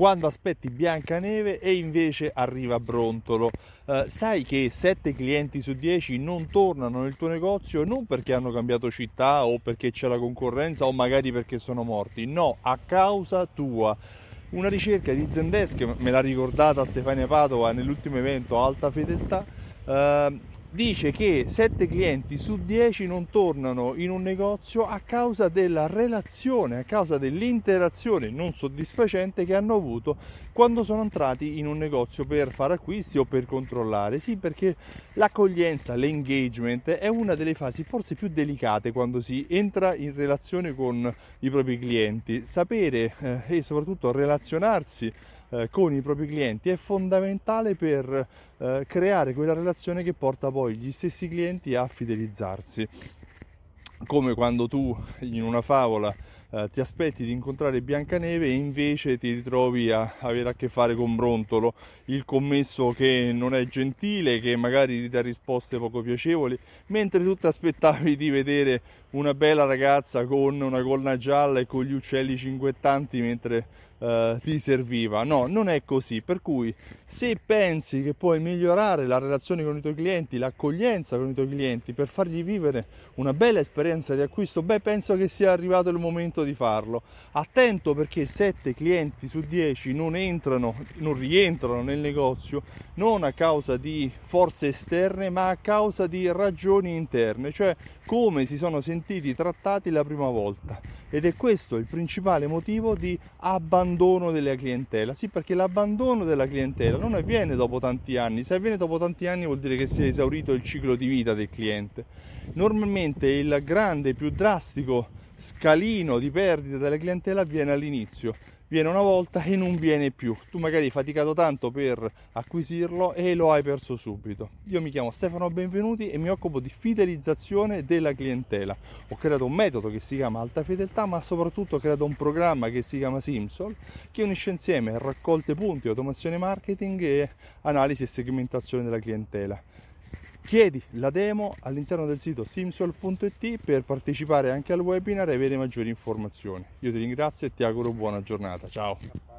quando aspetti Biancaneve e invece arriva Brontolo. Eh, sai che 7 clienti su 10 non tornano nel tuo negozio non perché hanno cambiato città o perché c'è la concorrenza o magari perché sono morti, no, a causa tua. Una ricerca di Zendesk, me l'ha ricordata Stefania Padova nell'ultimo evento Alta Fedeltà, eh, dice che 7 clienti su 10 non tornano in un negozio a causa della relazione, a causa dell'interazione non soddisfacente che hanno avuto quando sono entrati in un negozio per fare acquisti o per controllare. Sì, perché l'accoglienza, l'engagement è una delle fasi forse più delicate quando si entra in relazione con i propri clienti. Sapere eh, e soprattutto relazionarsi eh, con i propri clienti è fondamentale per eh, creare quella relazione che porta poi gli stessi clienti a fidelizzarsi. Come quando tu in una favola eh, ti aspetti di incontrare Biancaneve e invece ti ritrovi a avere a che fare con Brontolo, il commesso che non è gentile, che magari ti dà risposte poco piacevoli, mentre tu ti aspettavi di vedere una bella ragazza con una gonna gialla e con gli uccelli cinguettanti mentre eh, ti serviva. No, non è così. Per cui se pensi che puoi migliorare la relazione con i tuoi clienti, l'accoglienza con i tuoi clienti per fargli vivere una bella esperienza di acquisto, beh, penso che sia arrivato il momento di farlo. Attento perché 7 clienti su 10 non entrano, non rientrano nel negozio non a causa di forze esterne, ma a causa di ragioni interne, cioè come si sono sentiti trattati la prima volta. Ed è questo il principale motivo di abbandono della clientela. Sì, perché l'abbandono della clientela non avviene dopo tanti anni. Se avviene dopo tanti anni vuol dire che si è esaurito il ciclo di vita del cliente. Normalmente il grande, più drastico scalino di perdita della clientela avviene all'inizio viene una volta e non viene più. Tu magari hai faticato tanto per acquisirlo e lo hai perso subito. Io mi chiamo Stefano Benvenuti e mi occupo di fidelizzazione della clientela. Ho creato un metodo che si chiama Alta Fedeltà, ma soprattutto ho creato un programma che si chiama Simsol, che unisce insieme raccolte punti, automazione marketing e analisi e segmentazione della clientela. Chiedi la demo all'interno del sito simsol.it per partecipare anche al webinar e avere maggiori informazioni. Io ti ringrazio e ti auguro buona giornata. Ciao!